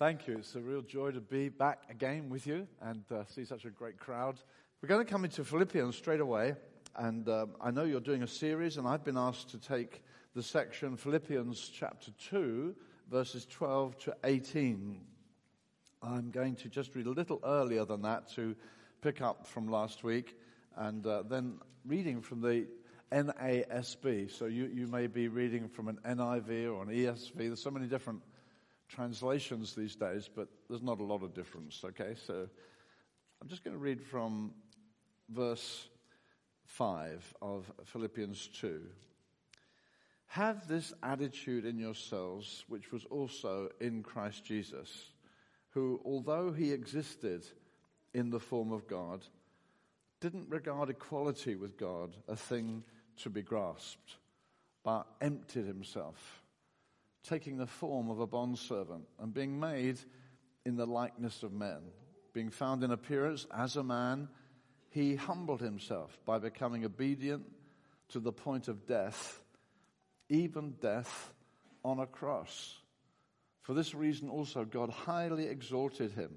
Thank you. It's a real joy to be back again with you and uh, see such a great crowd. We're going to come into Philippians straight away. And um, I know you're doing a series, and I've been asked to take the section Philippians chapter 2, verses 12 to 18. I'm going to just read a little earlier than that to pick up from last week, and uh, then reading from the NASB. So you, you may be reading from an NIV or an ESV. There's so many different translations these days, but there's not a lot of difference, okay? So I'm just going to read from verse 5 of Philippians 2. Have this attitude in yourselves, which was also in Christ Jesus, who, although he existed in the form of God, didn't regard equality with God a thing to be grasped, but emptied himself taking the form of a bondservant and being made in the likeness of men. Being found in appearance as a man, he humbled himself by becoming obedient to the point of death, even death on a cross. For this reason also God highly exalted him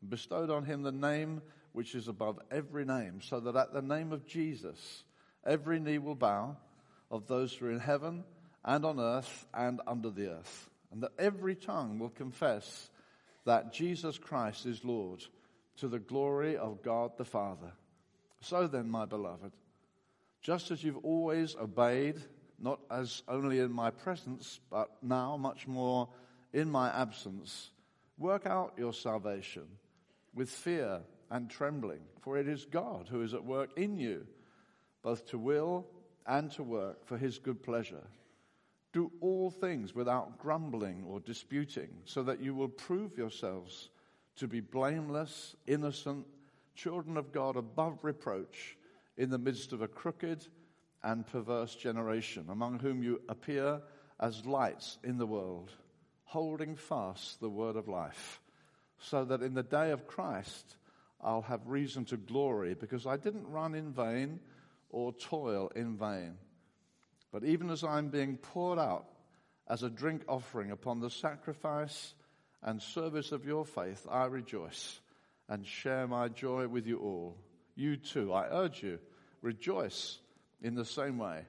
and bestowed on him the name which is above every name, so that at the name of Jesus every knee will bow of those who are in heaven and on earth and under the earth, and that every tongue will confess that Jesus Christ is Lord to the glory of God the Father. So then, my beloved, just as you've always obeyed, not as only in my presence, but now much more in my absence, work out your salvation with fear and trembling, for it is God who is at work in you, both to will and to work for his good pleasure. Do all things without grumbling or disputing, so that you will prove yourselves to be blameless, innocent, children of God above reproach in the midst of a crooked and perverse generation, among whom you appear as lights in the world, holding fast the word of life, so that in the day of Christ I'll have reason to glory, because I didn't run in vain or toil in vain. But even as I'm being poured out as a drink offering upon the sacrifice and service of your faith, I rejoice and share my joy with you all. You too, I urge you, rejoice in the same way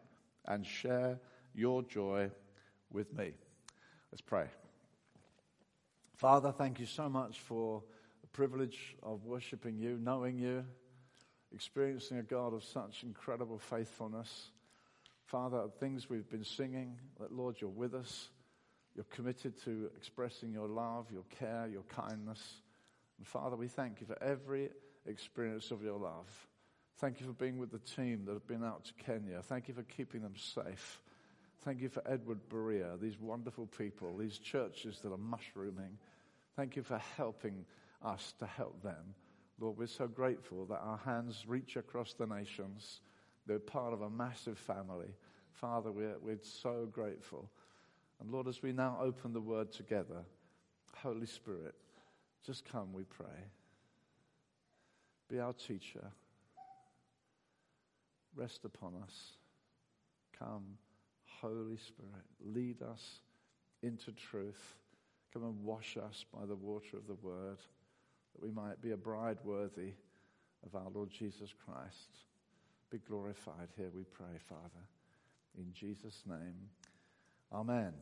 and share your joy with me. Let's pray. Father, thank you so much for the privilege of worshiping you, knowing you, experiencing a God of such incredible faithfulness. Father, things we've been singing, that Lord, you're with us. You're committed to expressing your love, your care, your kindness. And Father, we thank you for every experience of your love. Thank you for being with the team that have been out to Kenya. Thank you for keeping them safe. Thank you for Edward Berea, these wonderful people, these churches that are mushrooming. Thank you for helping us to help them. Lord, we're so grateful that our hands reach across the nations they're part of a massive family. Father, we're, we're so grateful. And Lord, as we now open the word together, Holy Spirit, just come, we pray. Be our teacher. Rest upon us. Come, Holy Spirit, lead us into truth. Come and wash us by the water of the word, that we might be a bride worthy of our Lord Jesus Christ be glorified here, we pray, Father. In Jesus' name, Amen.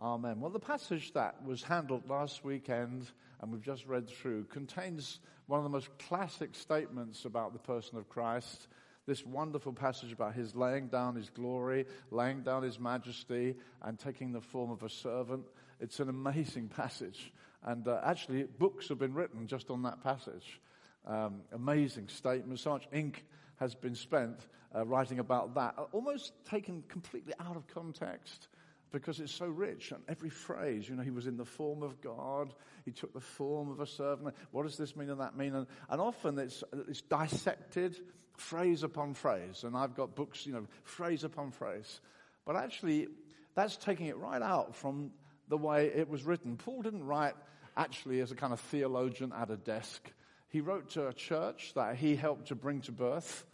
Amen. Well, the passage that was handled last weekend and we've just read through contains one of the most classic statements about the person of Christ. This wonderful passage about his laying down his glory, laying down his majesty, and taking the form of a servant. It's an amazing passage. And uh, actually, books have been written just on that passage. Um, amazing statement. So much ink has been spent uh, writing about that, uh, almost taken completely out of context because it's so rich. And every phrase, you know, he was in the form of God, he took the form of a servant. What does this mean and that mean? And, and often it's, it's dissected phrase upon phrase. And I've got books, you know, phrase upon phrase. But actually, that's taking it right out from the way it was written. Paul didn't write actually as a kind of theologian at a desk. He wrote to a church that he helped to bring to birth.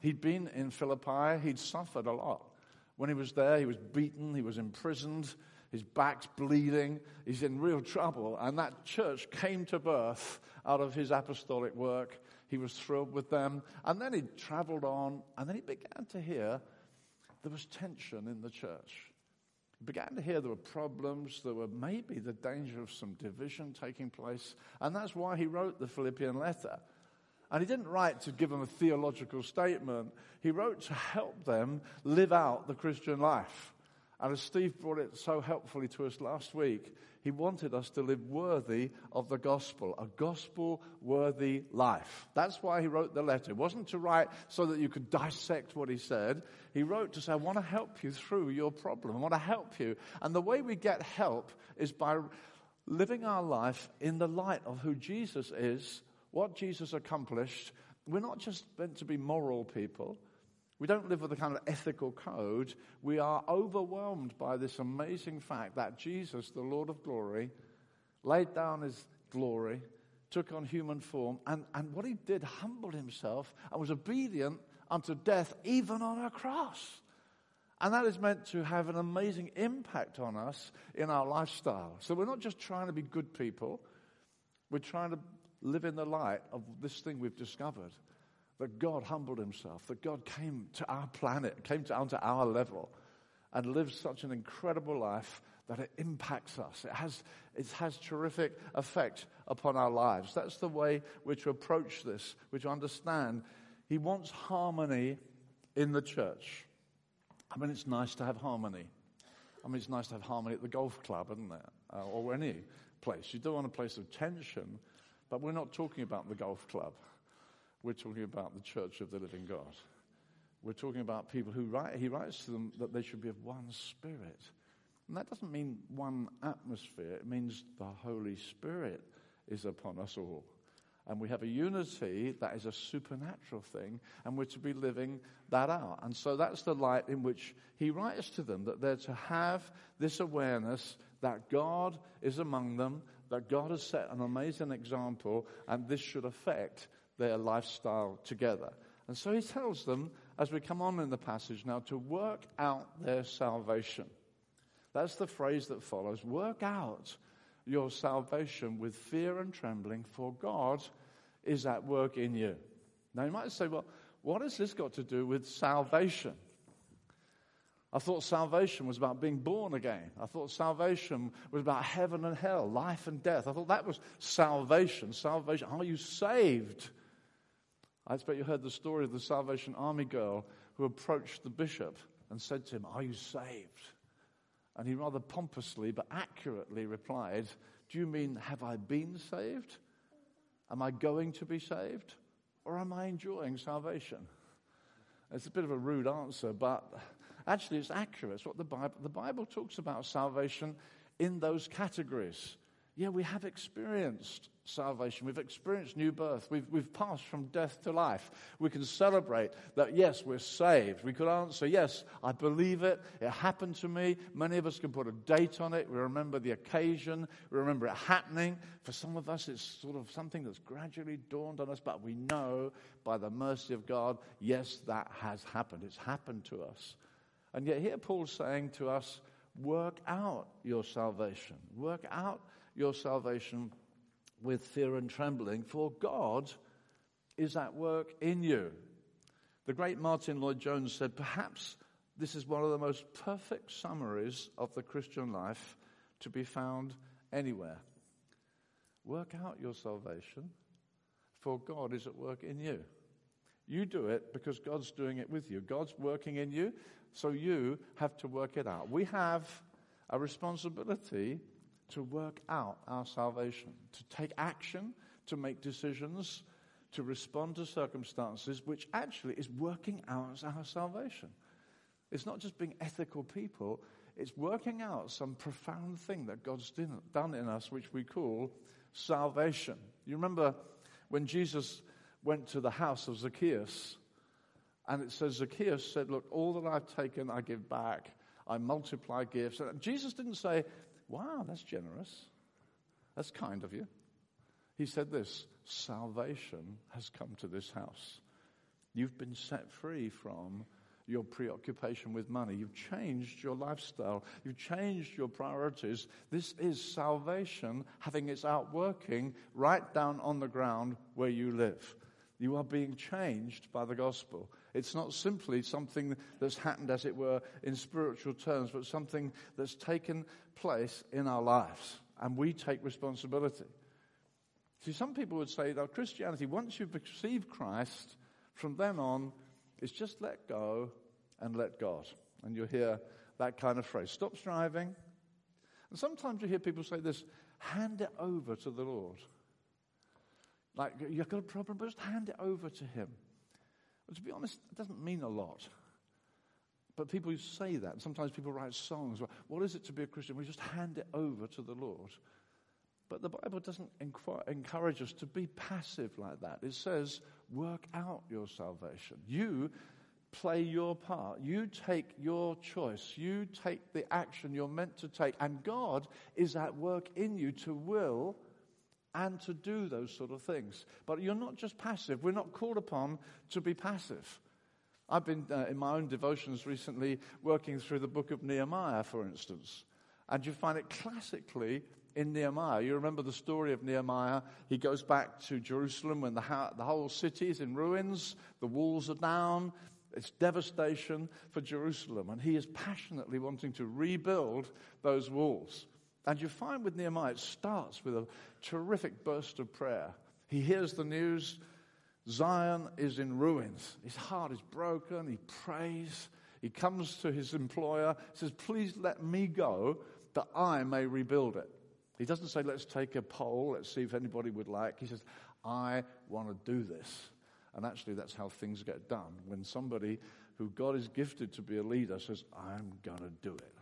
He'd been in Philippi. He'd suffered a lot. When he was there, he was beaten. He was imprisoned. His back's bleeding. He's in real trouble. And that church came to birth out of his apostolic work. He was thrilled with them. And then he traveled on, and then he began to hear there was tension in the church. Began to hear there were problems, there were maybe the danger of some division taking place. And that's why he wrote the Philippian letter. And he didn't write to give them a theological statement, he wrote to help them live out the Christian life. And as Steve brought it so helpfully to us last week, he wanted us to live worthy of the gospel, a gospel worthy life. That's why he wrote the letter. It wasn't to write so that you could dissect what he said. He wrote to say, I want to help you through your problem. I want to help you. And the way we get help is by living our life in the light of who Jesus is, what Jesus accomplished. We're not just meant to be moral people. We don't live with a kind of ethical code. We are overwhelmed by this amazing fact that Jesus, the Lord of glory, laid down his glory, took on human form, and, and what he did, humbled himself and was obedient unto death, even on a cross. And that is meant to have an amazing impact on us in our lifestyle. So we're not just trying to be good people, we're trying to live in the light of this thing we've discovered that God humbled himself, that God came to our planet, came down to our level, and lived such an incredible life that it impacts us. It has, it has terrific effect upon our lives. That's the way we're to approach this, we're to understand. He wants harmony in the church. I mean, it's nice to have harmony. I mean, it's nice to have harmony at the golf club, isn't it? Uh, or any place. You don't want a place of tension, but we're not talking about the golf club. We're talking about the church of the living God. We're talking about people who write, he writes to them that they should be of one spirit. And that doesn't mean one atmosphere, it means the Holy Spirit is upon us all. And we have a unity that is a supernatural thing, and we're to be living that out. And so that's the light in which he writes to them that they're to have this awareness that God is among them, that God has set an amazing example, and this should affect their lifestyle together. And so he tells them, as we come on in the passage now, to work out their salvation. That's the phrase that follows. Work out your salvation with fear and trembling, for God is at work in you. Now you might say, well, what has this got to do with salvation? I thought salvation was about being born again. I thought salvation was about heaven and hell, life and death. I thought that was salvation. Salvation. Are you saved? I expect you heard the story of the Salvation Army girl who approached the bishop and said to him, Are you saved? And he rather pompously but accurately replied, Do you mean, have I been saved? Am I going to be saved? Or am I enjoying salvation? It's a bit of a rude answer, but actually it's accurate. It's what the Bible, the Bible talks about salvation in those categories. Yeah, we have experienced salvation. We've experienced new birth. We've, we've passed from death to life. We can celebrate that, yes, we're saved. We could answer, yes, I believe it. It happened to me. Many of us can put a date on it. We remember the occasion. We remember it happening. For some of us, it's sort of something that's gradually dawned on us, but we know by the mercy of God, yes, that has happened. It's happened to us. And yet here Paul's saying to us, work out your salvation. Work out your salvation with fear and trembling, for God is at work in you. The great Martyn Lloyd-Jones said, perhaps this is one of the most perfect summaries of the Christian life to be found anywhere. Work out your salvation, for God is at work in you. You do it because God's doing it with you. God's working in you, so you have to work it out. We have a responsibility to work out our salvation, to take action, to make decisions, to respond to circumstances, which actually is working out our salvation. It's not just being ethical people, it's working out some profound thing that God's done in us, which we call salvation. You remember when Jesus went to the house of Zacchaeus, and it says, Zacchaeus said, Look, all that I've taken, I give back. I multiply gifts. And Jesus didn't say, Wow, that's generous. That's kind of you. He said this Salvation has come to this house. You've been set free from your preoccupation with money. You've changed your lifestyle. You've changed your priorities. This is salvation having its outworking right down on the ground where you live. You are being changed by the gospel. It's not simply something that's happened, as it were, in spiritual terms, but something that's taken place in our lives. And we take responsibility. See, some people would say that Christianity, once you've received Christ, from then on, it's just let go and let God. And you'll hear that kind of phrase stop striving. And sometimes you hear people say this hand it over to the Lord. Like, you've got a problem, but just hand it over to Him. But to be honest, it doesn't mean a lot. But people who say that. And sometimes people write songs. What is it to be a Christian? We just hand it over to the Lord. But the Bible doesn't encourage us to be passive like that. It says, work out your salvation. You play your part. You take your choice. You take the action you're meant to take. And God is at work in you to will and to do those sort of things. But you're not just passive. We're not called upon to be passive. I've been uh, in my own devotions recently working through the book of Nehemiah, for instance. And you find it classically in Nehemiah. You remember the story of Nehemiah. He goes back to Jerusalem when the, the whole city is in ruins, the walls are down. It's devastation for Jerusalem. And he is passionately wanting to rebuild those walls. And you find with Nehemiah, it starts with a terrific burst of prayer. He hears the news Zion is in ruins. His heart is broken. He prays. He comes to his employer, says, Please let me go that I may rebuild it. He doesn't say, Let's take a poll, let's see if anybody would like. He says, I want to do this. And actually, that's how things get done. When somebody who God is gifted to be a leader says, I'm going to do it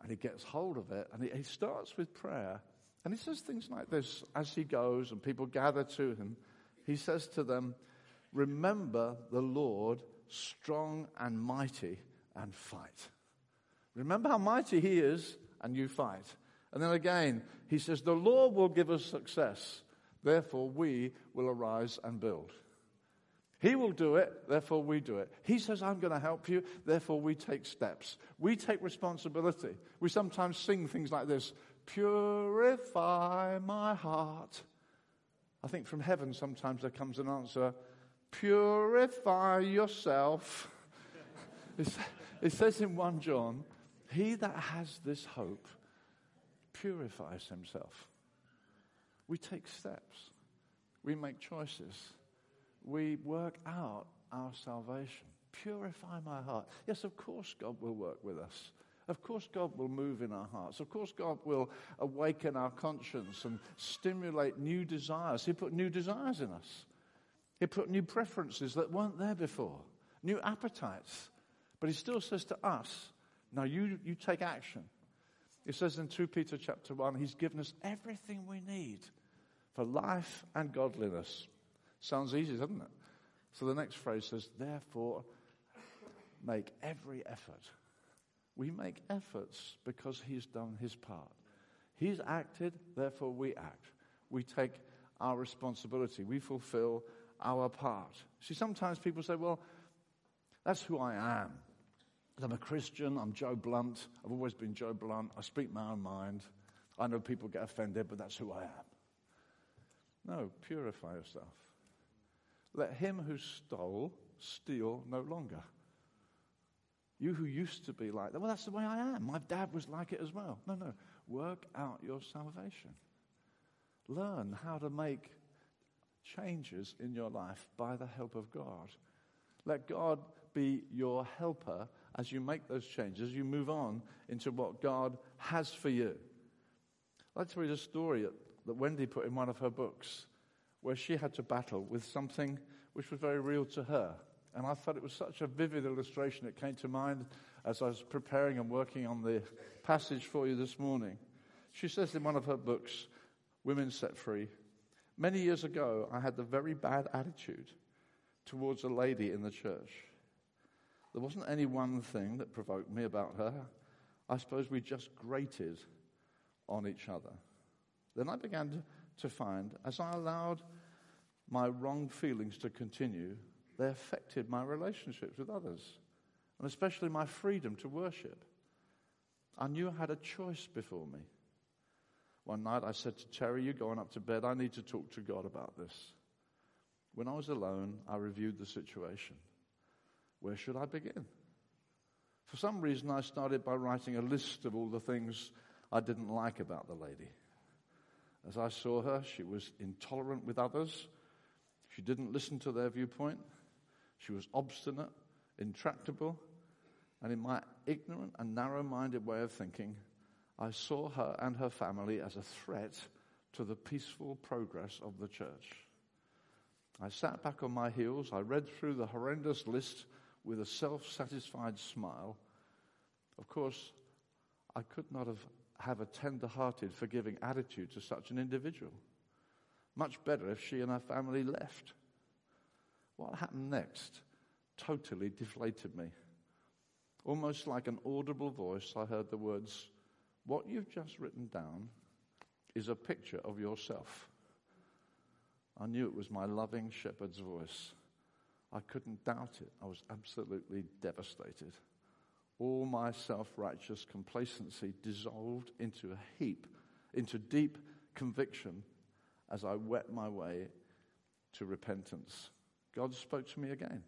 and he gets hold of it and he, he starts with prayer. And he says things like this as he goes and people gather to him. He says to them, Remember the Lord strong and mighty and fight. Remember how mighty he is and you fight. And then again, he says, The Lord will give us success. Therefore, we will arise and build. He will do it, therefore we do it. He says, I'm going to help you, therefore we take steps. We take responsibility. We sometimes sing things like this Purify my heart. I think from heaven sometimes there comes an answer Purify yourself. it says in 1 John, He that has this hope purifies himself. We take steps, we make choices we work out our salvation. Purify my heart. Yes, of course, God will work with us. Of course, God will move in our hearts. Of course, God will awaken our conscience and stimulate new desires. He put new desires in us. He put new preferences that weren't there before, new appetites. But He still says to us, now you, you take action. He says in 2 Peter chapter 1, He's given us everything we need for life and godliness. Sounds easy, doesn't it? So the next phrase says, therefore, make every effort. We make efforts because he's done his part. He's acted, therefore we act. We take our responsibility. We fulfill our part. See, sometimes people say, well, that's who I am. I'm a Christian. I'm Joe Blunt. I've always been Joe Blunt. I speak my own mind. I know people get offended, but that's who I am. No, purify yourself. Let him who stole steal no longer. You who used to be like that, well, that's the way I am. My dad was like it as well. No, no. Work out your salvation. Learn how to make changes in your life by the help of God. Let God be your helper as you make those changes, you move on into what God has for you. I'd like to read a story that Wendy put in one of her books where she had to battle with something which was very real to her. And I thought it was such a vivid illustration. It came to mind as I was preparing and working on the passage for you this morning. She says in one of her books, Women Set Free, many years ago, I had the very bad attitude towards a lady in the church. There wasn't any one thing that provoked me about her. I suppose we just grated on each other. Then I began to, to find, as I allowed my wrong feelings to continue, they affected my relationships with others. and especially my freedom to worship. I knew I had a choice before me. One night I said to Terry, You're going up to bed? I need to talk to God about this. When I was alone, I reviewed the situation. Where should I begin? For some reason, I started by writing a list of all the things I didn't like about the lady. As I saw her, she was intolerant with others. She didn't listen to their viewpoint. She was obstinate, intractable, and in my ignorant and narrow minded way of thinking, I saw her and her family as a threat to the peaceful progress of the church. I sat back on my heels. I read through the horrendous list with a self satisfied smile. Of course, I could not have, have a tender hearted, forgiving attitude to such an individual. Much better if she and her family left. What happened next totally deflated me. Almost like an audible voice, I heard the words, What you've just written down is a picture of yourself. I knew it was my loving shepherd's voice. I couldn't doubt it. I was absolutely devastated. All my self righteous complacency dissolved into a heap, into deep conviction as I wet my way to repentance. God spoke to me again.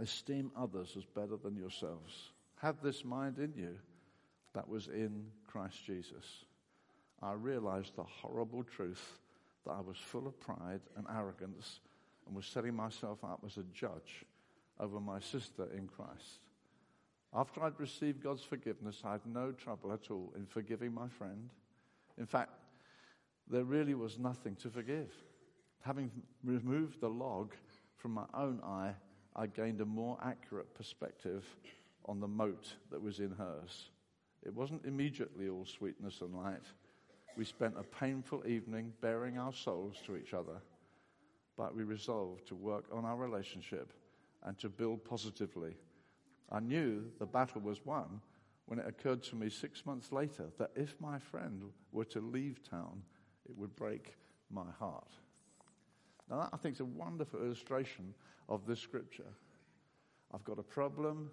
Esteem others as better than yourselves. Have this mind in you that was in Christ Jesus. I realized the horrible truth that I was full of pride and arrogance and was setting myself up as a judge over my sister in Christ. After I'd received God's forgiveness, I had no trouble at all in forgiving my friend. In fact, there really was nothing to forgive. Having removed the log from my own eye, I gained a more accurate perspective on the mote that was in hers. It wasn't immediately all sweetness and light. We spent a painful evening bearing our souls to each other, but we resolved to work on our relationship and to build positively. I knew the battle was won when it occurred to me six months later that if my friend were to leave town, it would break my heart. Now, that I think is a wonderful illustration of this scripture. I've got a problem,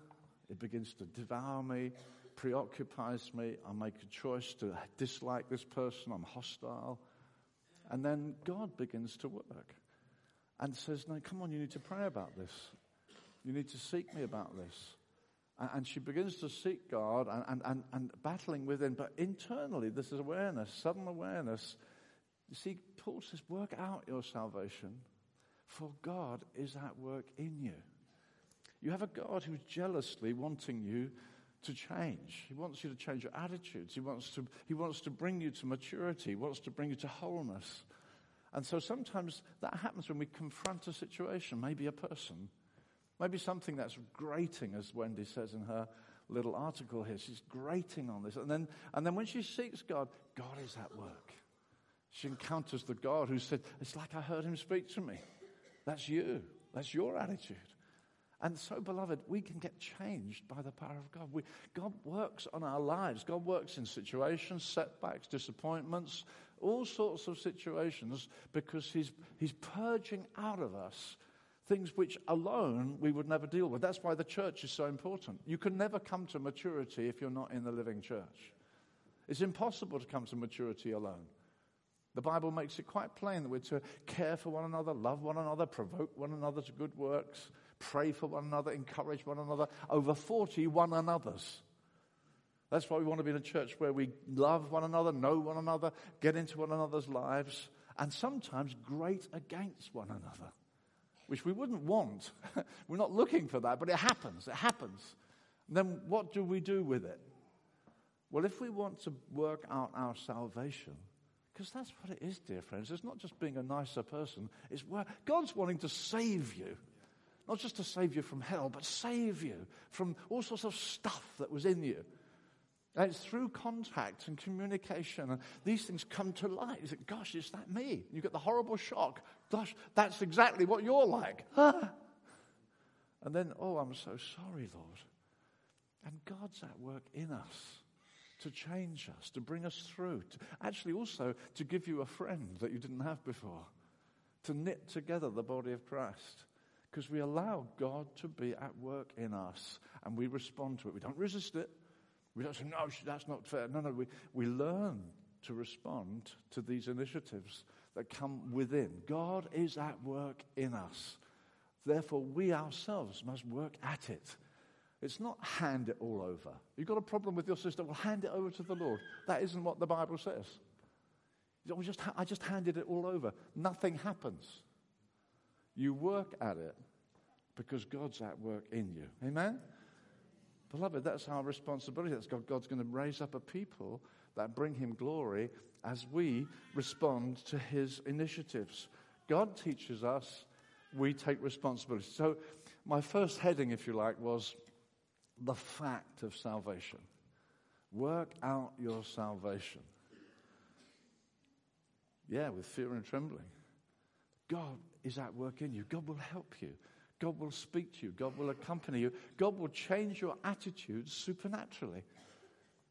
it begins to devour me, preoccupies me. I make a choice to dislike this person, I'm hostile. And then God begins to work and says, No, come on, you need to pray about this. You need to seek me about this. And she begins to seek God and, and, and, and battling within. But internally, this is awareness, sudden awareness. You see, Paul says, Work out your salvation for God is at work in you. You have a God who's jealously wanting you to change. He wants you to change your attitudes. He wants to, he wants to bring you to maturity. He wants to bring you to wholeness. And so sometimes that happens when we confront a situation, maybe a person, maybe something that's grating, as Wendy says in her little article here. She's grating on this. And then, and then when she seeks God, God is at work. She encounters the God who said, It's like I heard him speak to me. That's you. That's your attitude. And so, beloved, we can get changed by the power of God. We, God works on our lives. God works in situations, setbacks, disappointments, all sorts of situations because He's, he's purging out of us things which alone we would never deal with. That's why the church is so important. You can never come to maturity if you're not in the living church. It's impossible to come to maturity alone. The Bible makes it quite plain that we're to care for one another, love one another, provoke one another to good works, pray for one another, encourage one another, over 40 one another's. That's why we want to be in a church where we love one another, know one another, get into one another's lives, and sometimes grate against one another, which we wouldn't want. We're not looking for that, but it happens. It happens. And then what do we do with it? Well, if we want to work out our salvation, because that's what it is, dear friends. It's not just being a nicer person. It's where God's wanting to save you. Not just to save you from hell, but save you from all sorts of stuff that was in you. And it's through contact and communication, and these things come to light. You think, gosh, is that me? You get the horrible shock. Gosh, that's exactly what you're like. Ah. and then, oh, I'm so sorry, Lord. And God's at work in us to change us, to bring us through, to actually also to give you a friend that you didn't have before, to knit together the body of Christ. because we allow God to be at work in us and we respond to it. We don't resist it. We don't say, no, that's not fair. No, no, we, we learn to respond to these initiatives that come within. God is at work in us. Therefore, we ourselves must work at it. It's not hand it all over. You've got a problem with your sister, well, hand it over to the Lord. That isn't what the Bible says. Oh, just, I just handed it all over. Nothing happens. You work at it because God's at work in you. Amen? Beloved, that's our responsibility. That's God. God's going to raise up a people that bring Him glory as we respond to His initiatives. God teaches us, we take responsibility. So, my first heading, if you like, was the fact of salvation. Work out your salvation. Yeah, with fear and trembling. God is at work in you. God will help you. God will speak to you. God will accompany you. God will change your attitude supernaturally.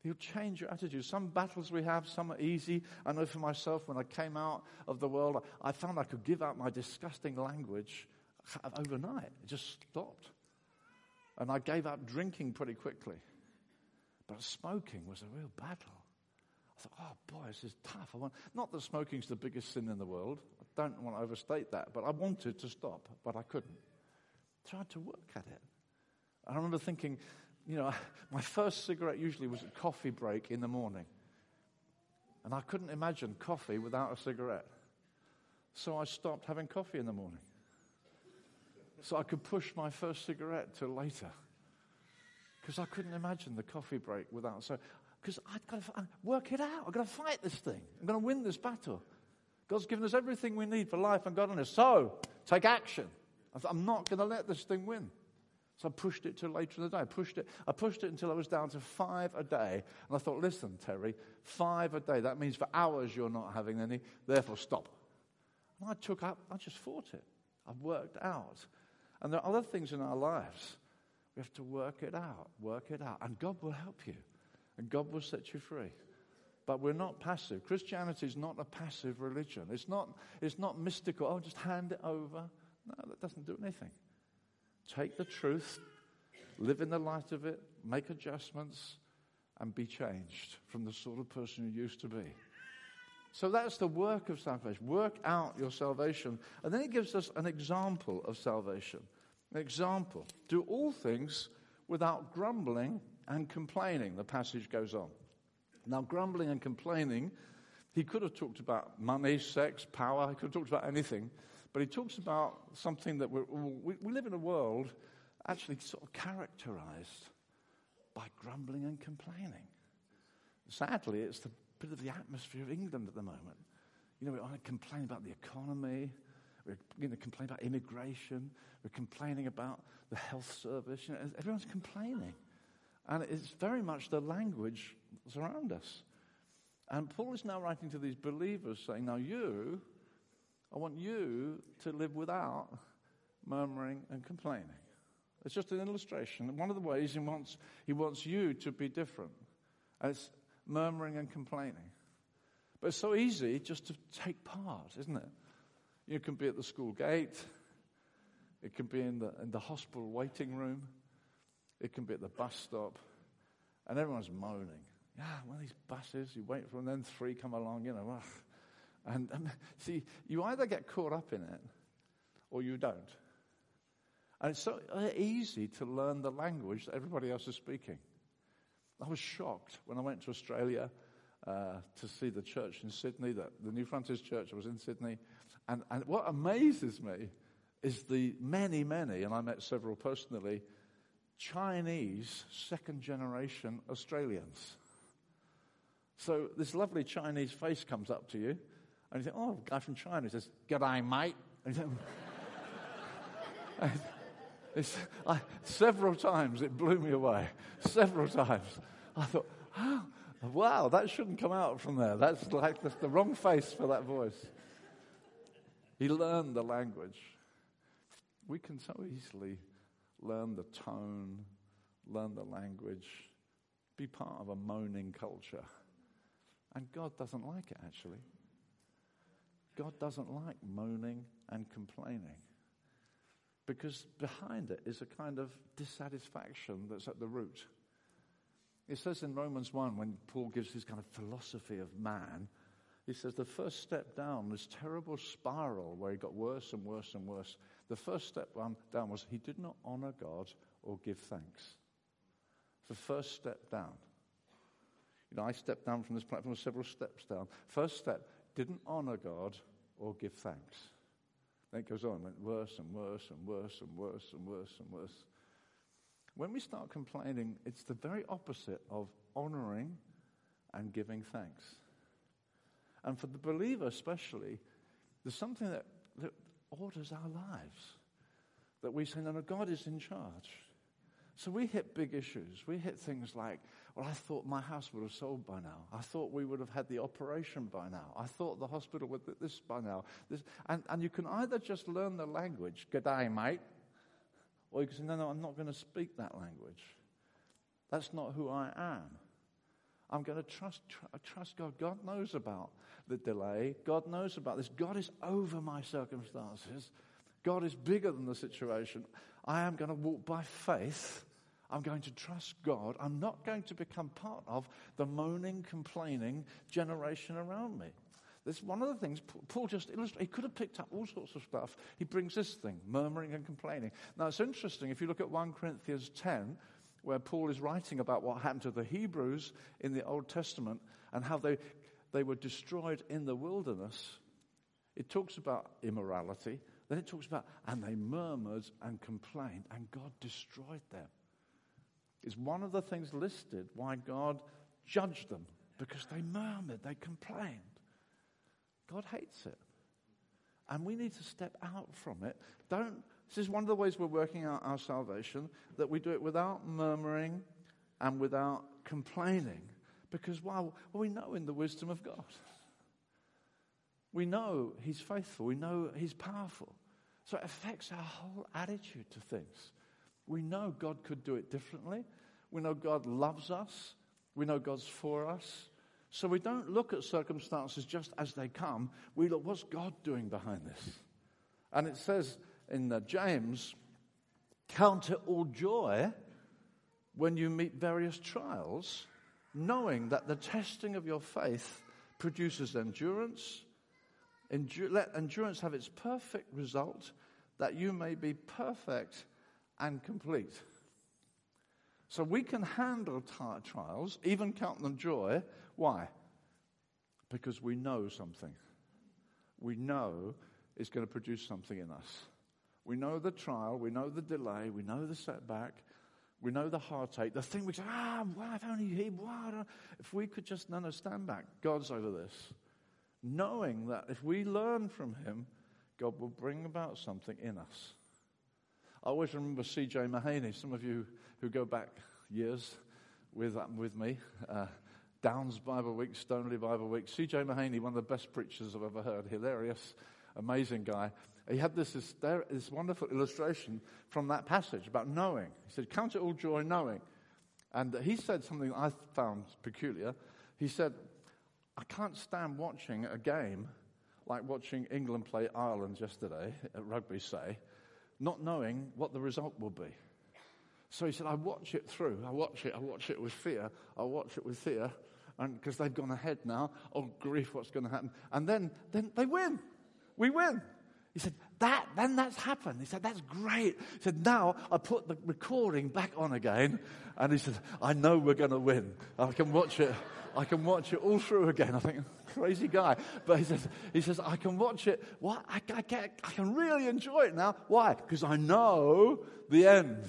He'll change your attitude. Some battles we have, some are easy. I know for myself, when I came out of the world, I found I could give out my disgusting language overnight. It just stopped. And I gave up drinking pretty quickly. But smoking was a real battle. I thought, oh boy, this is tough. I want, not that smoking's the biggest sin in the world. I don't want to overstate that. But I wanted to stop, but I couldn't. Tried to work at it. I remember thinking, you know, my first cigarette usually was a coffee break in the morning. And I couldn't imagine coffee without a cigarette. So I stopped having coffee in the morning. So I could push my first cigarette till later. Because I couldn't imagine the coffee break without. So, because I've got to work it out. I've got to fight this thing. I'm going to win this battle. God's given us everything we need for life and godliness. So, take action. I'm not going to let this thing win. So I pushed it to later in the day. I pushed it. I pushed it until I was down to five a day. And I thought, listen, Terry, five a day. That means for hours you're not having any. Therefore, stop. And I took up. I just fought it. I worked out. And there are other things in our lives. We have to work it out. Work it out. And God will help you. And God will set you free. But we're not passive. Christianity is not a passive religion. It's not, it's not mystical. Oh, just hand it over. No, that doesn't do anything. Take the truth, live in the light of it, make adjustments, and be changed from the sort of person you used to be. So that's the work of salvation. Work out your salvation. And then he gives us an example of salvation. An example. Do all things without grumbling and complaining. The passage goes on. Now, grumbling and complaining, he could have talked about money, sex, power. He could have talked about anything. But he talks about something that we're we, we live in a world actually sort of characterized by grumbling and complaining. Sadly, it's the bit of the atmosphere of England at the moment. You know, we want to complain about the economy. We're going to complain about immigration. We're complaining about the health service. You know, everyone's complaining. And it's very much the language around us. And Paul is now writing to these believers saying, Now you I want you to live without murmuring and complaining. It's just an illustration. One of the ways he wants, he wants you to be different. as murmuring and complaining. But it's so easy just to take part, isn't it? You can be at the school gate. It can be in the, in the hospital waiting room. It can be at the bus stop. And everyone's moaning. Yeah, one of these buses, you wait for them, then three come along, you know. And um, see, you either get caught up in it or you don't. And it's so easy to learn the language that everybody else is speaking. I was shocked when I went to Australia uh, to see the church in Sydney, the, the Newfrontiers Church. I was in Sydney. And, and what amazes me is the many, many, and I met several personally, Chinese second generation Australians. So this lovely Chinese face comes up to you and he said, Oh, guy from China. He says, G'day, mate. Said, I, several times it blew me away. Several times. I thought, oh, wow, that shouldn't come out from there. That's like that's the wrong face for that voice. He learned the language. We can so easily learn the tone, learn the language, be part of a moaning culture. And God doesn't like it, actually. God doesn't like moaning and complaining. because behind it is a kind of dissatisfaction that's at the root. It says in Romans 1, when Paul gives his kind of philosophy of man, he says the first step down, this terrible spiral where he got worse and worse and worse, the first step down was he did not honor God or give thanks. The first step down. You know, I stepped down from this platform several steps down. First step, didn't honor God or give thanks. Then it goes on, went worse and worse and worse and worse and worse and worse. When we start complaining, it's the very opposite of honoring and giving thanks. And for the believer, especially, there's something that, that orders our lives. That we say, no, no, God is in charge. So we hit big issues. We hit things like, well, I thought my house would have sold by now. I thought we would have had the operation by now. I thought the hospital would have this by now. This, and, and you can either just learn the language, good day, mate, or you can say, no, no, I'm not going to speak that language. That's not who I am. I'm going to trust, tr- trust God. God knows about the delay. God knows about this. God is over my circumstances. God is bigger than the situation. I am going to walk by faith. I'm going to trust God. I'm not going to become part of the moaning, complaining generation around me. This one of the things Paul just illustrated. He could have picked up all sorts of stuff. He brings this thing, murmuring and complaining. Now it's interesting if you look at 1 Corinthians 10, where Paul is writing about what happened to the Hebrews in the Old Testament and how they, they were destroyed in the wilderness. It talks about immorality. Then it talks about, and they murmured and complained, and God destroyed them. It's one of the things listed why God judged them because they murmured, they complained. God hates it. And we need to step out from it. Don't, this is one of the ways we're working out our salvation, that we do it without murmuring and without complaining. Because, well, well we know in the wisdom of God. We know He's faithful. We know He's powerful. So it affects our whole attitude to things. We know God could do it differently. We know God loves us. We know God's for us. So we don't look at circumstances just as they come. We look, what's God doing behind this? And it says in uh, James, count it all joy when you meet various trials, knowing that the testing of your faith produces endurance. Let endurance have its perfect result, that you may be perfect and complete. So we can handle t- trials, even count them joy, why? Because we know something. We know it's going to produce something in us. We know the trial, we know the delay, we know the setback, we know the heartache, the thing we say, ah, why if only he, why? If we could just understand that, God's over this. Knowing that if we learn from him, God will bring about something in us. I always remember C.J. Mahaney. Some of you who go back years with, um, with me, uh, Downs Bible Week, Stoneleigh Bible Week. C.J. Mahaney, one of the best preachers I've ever heard, hilarious, amazing guy. He had this, this, this wonderful illustration from that passage about knowing. He said, Count it all joy knowing. And he said something I found peculiar. He said, I can't stand watching a game like watching England play Ireland yesterday at rugby, say, not knowing what the result will be. So he said, I watch it through. I watch it. I watch it with fear. I watch it with fear and because they've gone ahead now. Oh, grief, what's going to happen? And then, then they win. We win. He said, that, then that's happened. He said, that's great. He said, now I put the recording back on again. And he said, I know we're going to win. I can watch it. I can watch it all through again. I think, crazy guy. But he says, he says, I can watch it. What? I, I, can, I can really enjoy it now. Why? Because I know the end.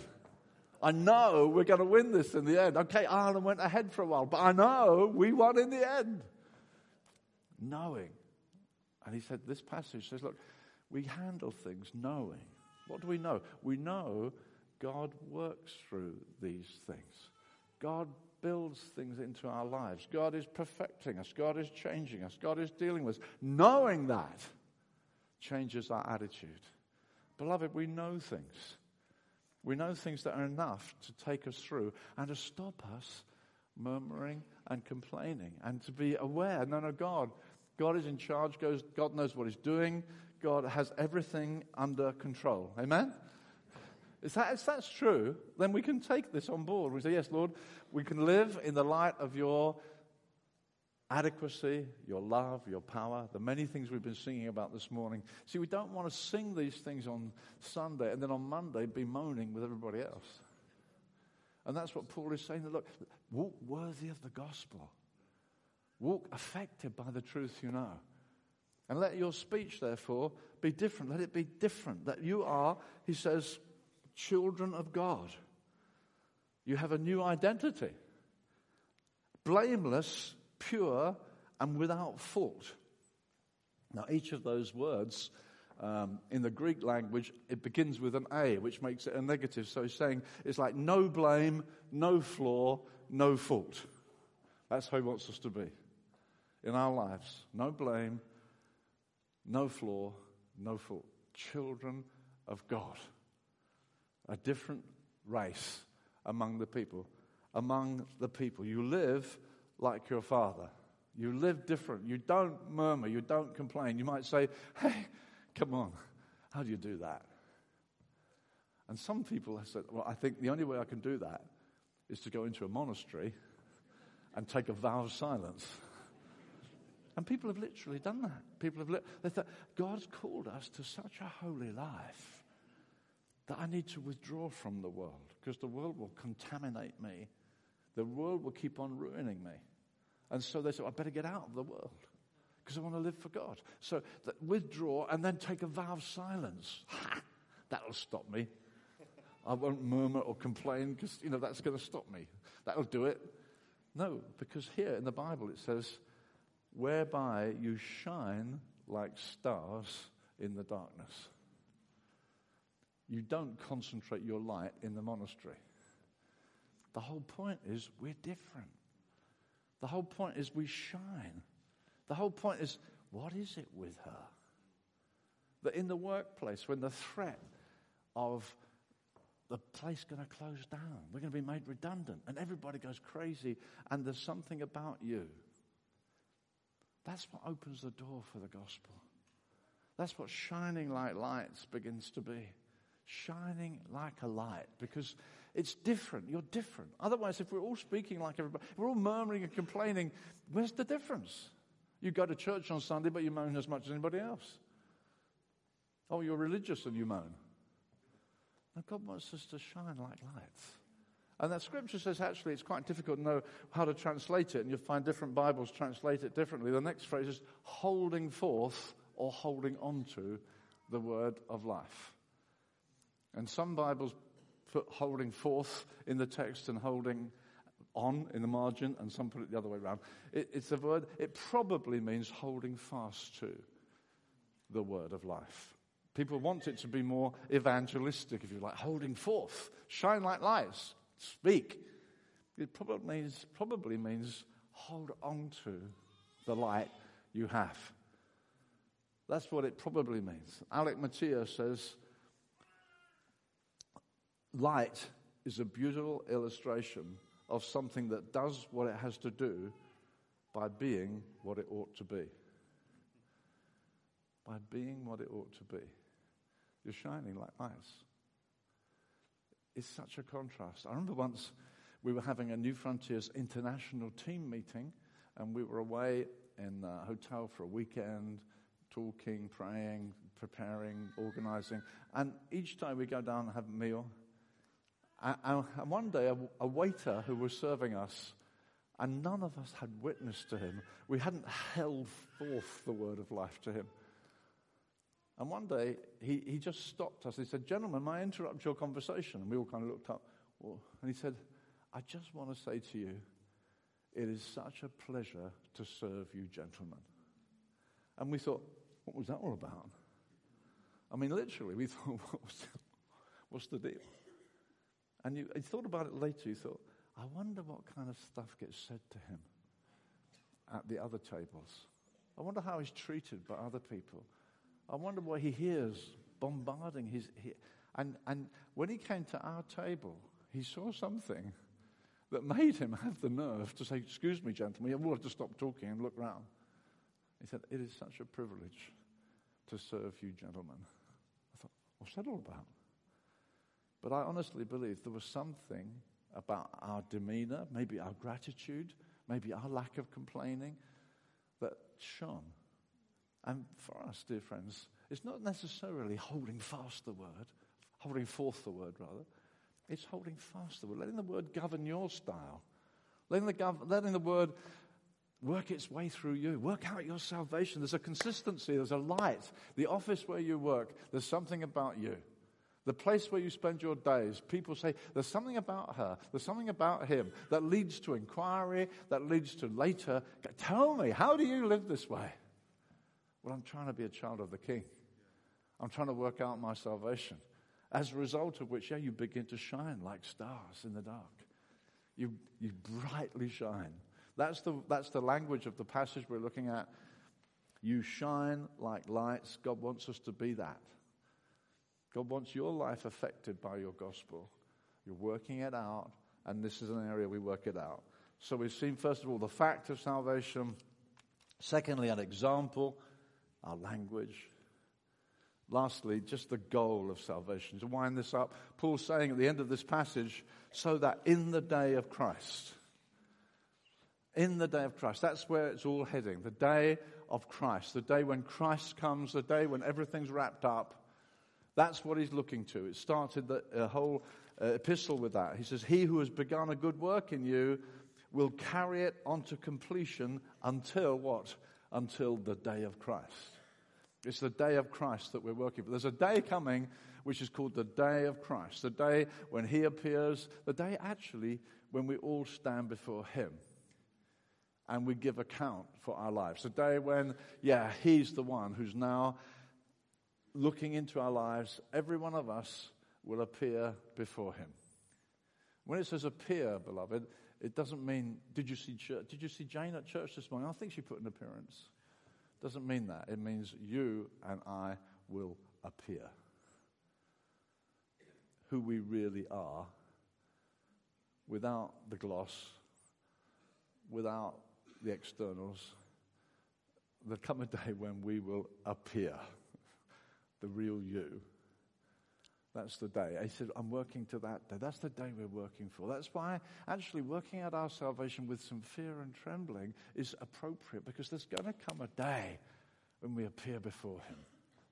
I know we're going to win this in the end. Okay, Ireland went ahead for a while, but I know we won in the end. Knowing. And he said, this passage says, look, we handle things knowing. What do we know? We know God works through these things. God builds things into our lives. God is perfecting us. God is changing us. God is dealing with us. Knowing that changes our attitude. Beloved, we know things. We know things that are enough to take us through and to stop us murmuring and complaining and to be aware no, no, God, God is in charge. God knows what He's doing. God has everything under control. Amen? If, that, if that's true, then we can take this on board. We say, Yes, Lord, we can live in the light of your adequacy, your love, your power, the many things we've been singing about this morning. See, we don't want to sing these things on Sunday and then on Monday be moaning with everybody else. And that's what Paul is saying. Look, walk worthy of the gospel. Walk affected by the truth you know. And let your speech, therefore, be different. Let it be different. That you are, he says, children of God. You have a new identity. Blameless, pure, and without fault. Now, each of those words um, in the Greek language, it begins with an A, which makes it a negative. So he's saying it's like no blame, no flaw, no fault. That's how he wants us to be in our lives. No blame, no flaw, no fault. Children of God. A different race among the people. Among the people. You live like your father. You live different. You don't murmur. You don't complain. You might say, hey, come on. How do you do that? And some people have said, well, I think the only way I can do that is to go into a monastery and take a vow of silence. And people have literally done that. People have li- they thought, God's called us to such a holy life that I need to withdraw from the world because the world will contaminate me. The world will keep on ruining me. And so they said, I better get out of the world because I want to live for God. So withdraw and then take a vow of silence. Ha! That'll stop me. I won't murmur or complain because, you know, that's going to stop me. That'll do it. No, because here in the Bible it says, whereby you shine like stars in the darkness. You don't concentrate your light in the monastery. The whole point is we're different. The whole point is we shine. The whole point is what is it with her? That in the workplace, when the threat of the place going to close down, we're going to be made redundant, and everybody goes crazy, and there's something about you that's what opens the door for the gospel. That's what shining like lights begins to be. Shining like a light because it's different. You're different. Otherwise, if we're all speaking like everybody, we're all murmuring and complaining, where's the difference? You go to church on Sunday, but you moan as much as anybody else. Oh, you're religious and you moan. Now, God wants us to shine like lights. And that scripture says actually it's quite difficult to know how to translate it, and you'll find different Bibles translate it differently. The next phrase is holding forth or holding on to the word of life. And some Bibles put holding forth in the text and holding on in the margin, and some put it the other way around. It, it's a word, it probably means holding fast to the word of life. People want it to be more evangelistic, if you like, holding forth, shine like lights, speak. It probably means, probably means hold on to the light you have. That's what it probably means. Alec Motyer says, light is a beautiful illustration of something that does what it has to do by being what it ought to be. By being what it ought to be. You're shining like lights is such a contrast. I remember once we were having a New Frontiers international team meeting, and we were away in a hotel for a weekend, talking, praying, preparing, organizing. And each time we go down and have a meal, and one day a, a waiter who was serving us, and none of us had witnessed to him, we hadn't held forth the word of life to him. And one day he, he just stopped us. He said, Gentlemen, may I interrupt your conversation? And we all kind of looked up. And he said, I just want to say to you, it is such a pleasure to serve you, gentlemen. And we thought, what was that all about? I mean, literally, we thought, what's, the deal? And you, you thought about it later. You thought, I wonder what kind of stuff gets said to him at the other tables. I wonder how he's treated by other people. I wonder what he hears bombarding his. He, and, and when he came to our table, he saw something that made him have the nerve to say, Excuse me, gentlemen, we'll have to stop talking and look round. He said, It is such a privilege to serve you, gentlemen. I thought, What's that all about? But I honestly believe there was something about our demeanor, maybe our gratitude, maybe our lack of complaining that shone. And for us, dear friends, it's not necessarily holding fast the word, holding forth the word, rather. It's holding fast the word, letting the word govern your style, letting the, gov- letting the word work its way through you, work out your salvation. There's a consistency, there's a light. The office where you work, there's something about you. The place where you spend your days, people say, there's something about her, there's something about him that leads to inquiry, that leads to later. Tell me, how do you live this way? Well, I'm trying to be a child of the King. I'm trying to work out my salvation. As a result of which, yeah, you begin to shine like stars in the dark. You, you brightly shine. That's the, that's the language of the passage we're looking at. You shine like lights. God wants us to be that. God wants your life affected by your gospel. You're working it out, and this is an area we work it out. So we've seen, first of all, the fact of salvation. Secondly, an example, our language. Lastly, just the goal of salvation. To wind this up, Paul's saying at the end of this passage, so that in the day of Christ, in the day of Christ, that's where it's all heading. The day of Christ, the day when Christ comes, the day when everything's wrapped up, that's what he's looking to. It started the whole uh, epistle with that. He says, He who has begun a good work in you will carry it on to completion until what? Until the day of Christ. It's the day of Christ that we're working for. There's a day coming which is called the day of Christ, the day when He appears, the day actually when we all stand before Him and we give account for our lives. The day when, yeah, He's the one who's now looking into our lives, every one of us will appear before him. When it says appear, beloved, it doesn't mean, did you see? Did you see Jane at church this morning? I think she put an appearance. Doesn't mean that. It means you and I will appear. Who we really are without the gloss, without the externals. There'll come a day when we will appear the real you. That's the day. He said, I'm working to that day. That's the day we're working for. That's why actually working out our salvation with some fear and trembling is appropriate because there's going to come a day when we appear before Him.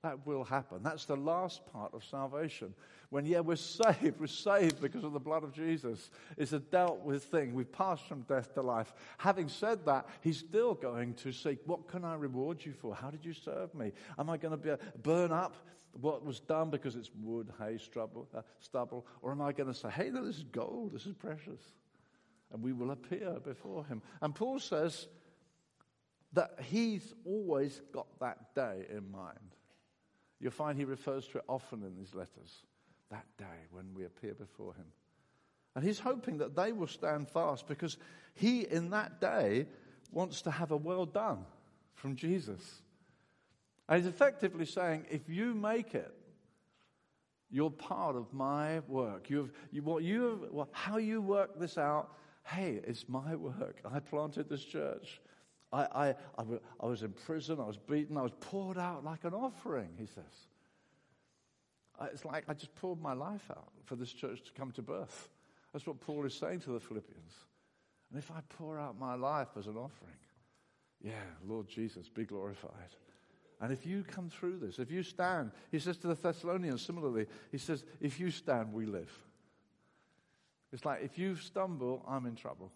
That will happen. That's the last part of salvation. When, yeah, we're saved. We're saved because of the blood of Jesus. It's a dealt with thing. We've passed from death to life. Having said that, He's still going to seek, what can I reward you for? How did you serve me? Am I going to be a, burn up what was done because it's wood, hay, stubble, uh, stubble? Or am I going to say, hey, no, this is gold. This is precious. And we will appear before Him. And Paul says that He's always got that day in mind. You'll find he refers to it often in his letters. That day when we appear before him. And he's hoping that they will stand fast because he, in that day, wants to have a well done from Jesus. And he's effectively saying, if you make it, you're part of my work. You've, you, what you, well, how you work this out, hey, it's my work. I planted this church. I, I, I, was in prison, I was beaten, I was poured out like an offering, he says. It's like I just poured my life out for this church to come to birth. That's what Paul is saying to the Philippians. And if I pour out my life as an offering, yeah, Lord Jesus, be glorified. And if you come through this, if you stand, he says to the Thessalonians similarly, he says, if you stand, we live. It's like if you stumble, I'm in trouble.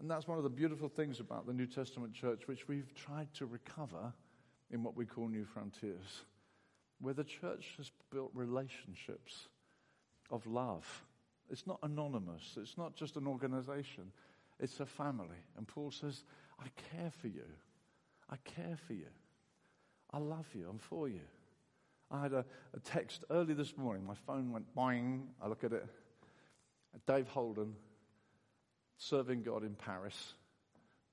And that's one of the beautiful things about the New Testament church, which we've tried to recover in what we call New Frontiers, where the church has built relationships of love. It's not anonymous, it's not just an organization, it's a family. And Paul says, I care for you. I care for you. I love you. I'm for you. I had a, a text early this morning. My phone went boing. I look at it. Dave Holden serving God in Paris,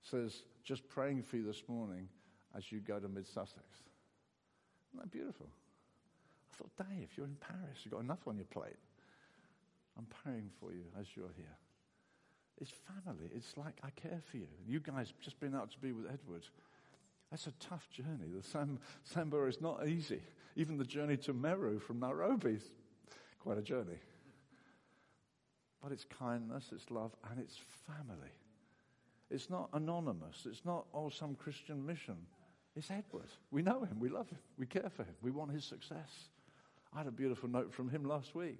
says, just praying for you this morning as you go to Mid Sussex. Isn't that beautiful? I thought, Dave, you're in Paris. You've got enough on your plate. I'm praying for you as you're here. It's family. It's like I care for you. You guys just been out to be with Edward. That's a tough journey. The Sam, Samburu is not easy. Even the journey to Meru from Nairobi is quite a journey. But it's kindness, it's love, and it's family. It's not anonymous. It's not, oh, some Christian mission. It's Edward. We know him. We love him. We care for him. We want his success. I had a beautiful note from him last week.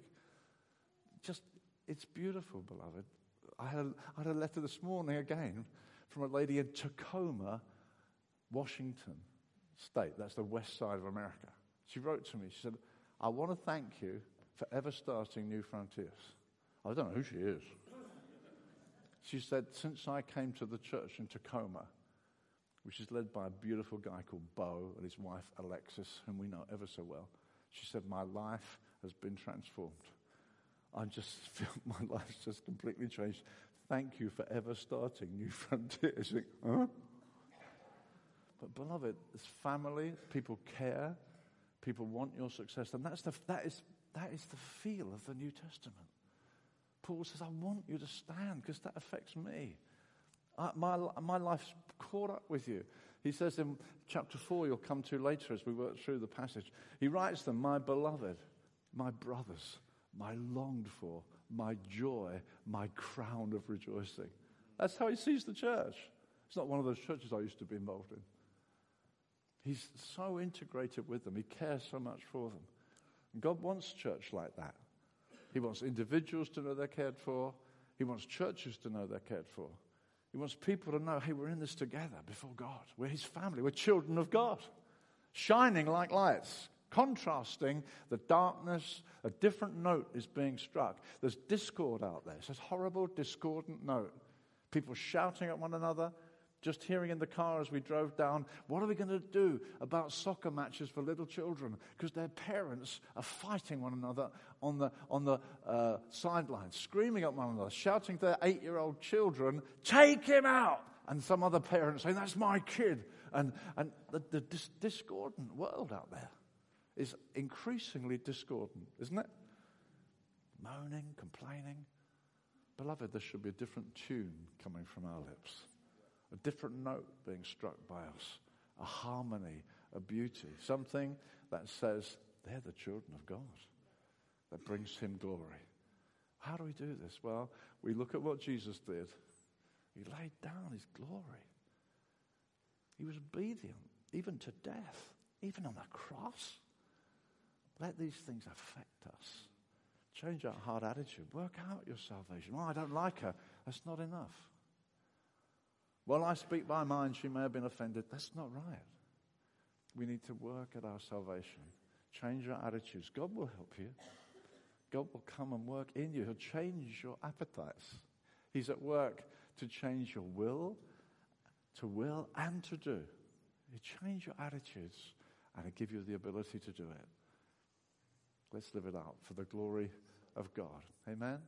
Just, it's beautiful, beloved. I had, a, I had a letter this morning again from a lady in Tacoma, Washington State. That's the west side of America. She wrote to me. She said, I want to thank you for ever starting New Frontiers. I don't know who she is. She said, Since I came to the church in Tacoma, which is led by a beautiful guy called Bo and his wife Alexis, whom we know ever so well, she said, My life has been transformed. I just feel my life's just completely changed. Thank you for ever starting New Frontiers. Huh? But, beloved, it's family, people care, people want your success, and that's the, that, is, that is the feel of the New Testament. Paul says, I want you to stand because that affects me. I, my, my life's caught up with you. He says in chapter 4, you'll come to later as we work through the passage, he writes them, My beloved, my brothers, my longed for, my joy, my crown of rejoicing. That's how he sees the church. It's not one of those churches I used to be involved in. He's so integrated with them, he cares so much for them. God wants church like that. He wants individuals to know they're cared for. He wants churches to know they're cared for. He wants people to know, hey, we're in this together before God. We're His family. We're children of God, shining like lights, contrasting the darkness. A different note is being struck. There's discord out there. It's this horrible, discordant note. People shouting at one another, just hearing in the car as we drove down, what are we going to do about soccer matches for little children? Because their parents are fighting one another on the, on the uh, sidelines, screaming at one another, shouting to their eight year old children, take him out! And some other parents saying, that's my kid. And, and the, the dis- discordant world out there is increasingly discordant, isn't it? Moaning, complaining. Beloved, there should be a different tune coming from our lips a different note being struck by us, a harmony, a beauty, something that says they're the children of God, that brings Him glory. How do we do this? Well, we look at what Jesus did. He laid down His glory. He was obedient, even to death, even on the cross. Let these things affect us. Change our hard attitude. Work out your salvation. Oh, I don't like her. That's not enough. Well, I speak by mind, she may have been offended. That's not right. We need to work at our salvation. Change your attitudes. God will help you. God will come and work in you. He'll change your appetites. He's at work to change your will, to will and to do. He'll change your attitudes and he'll give you the ability to do it. Let's live it out for the glory of God. Amen.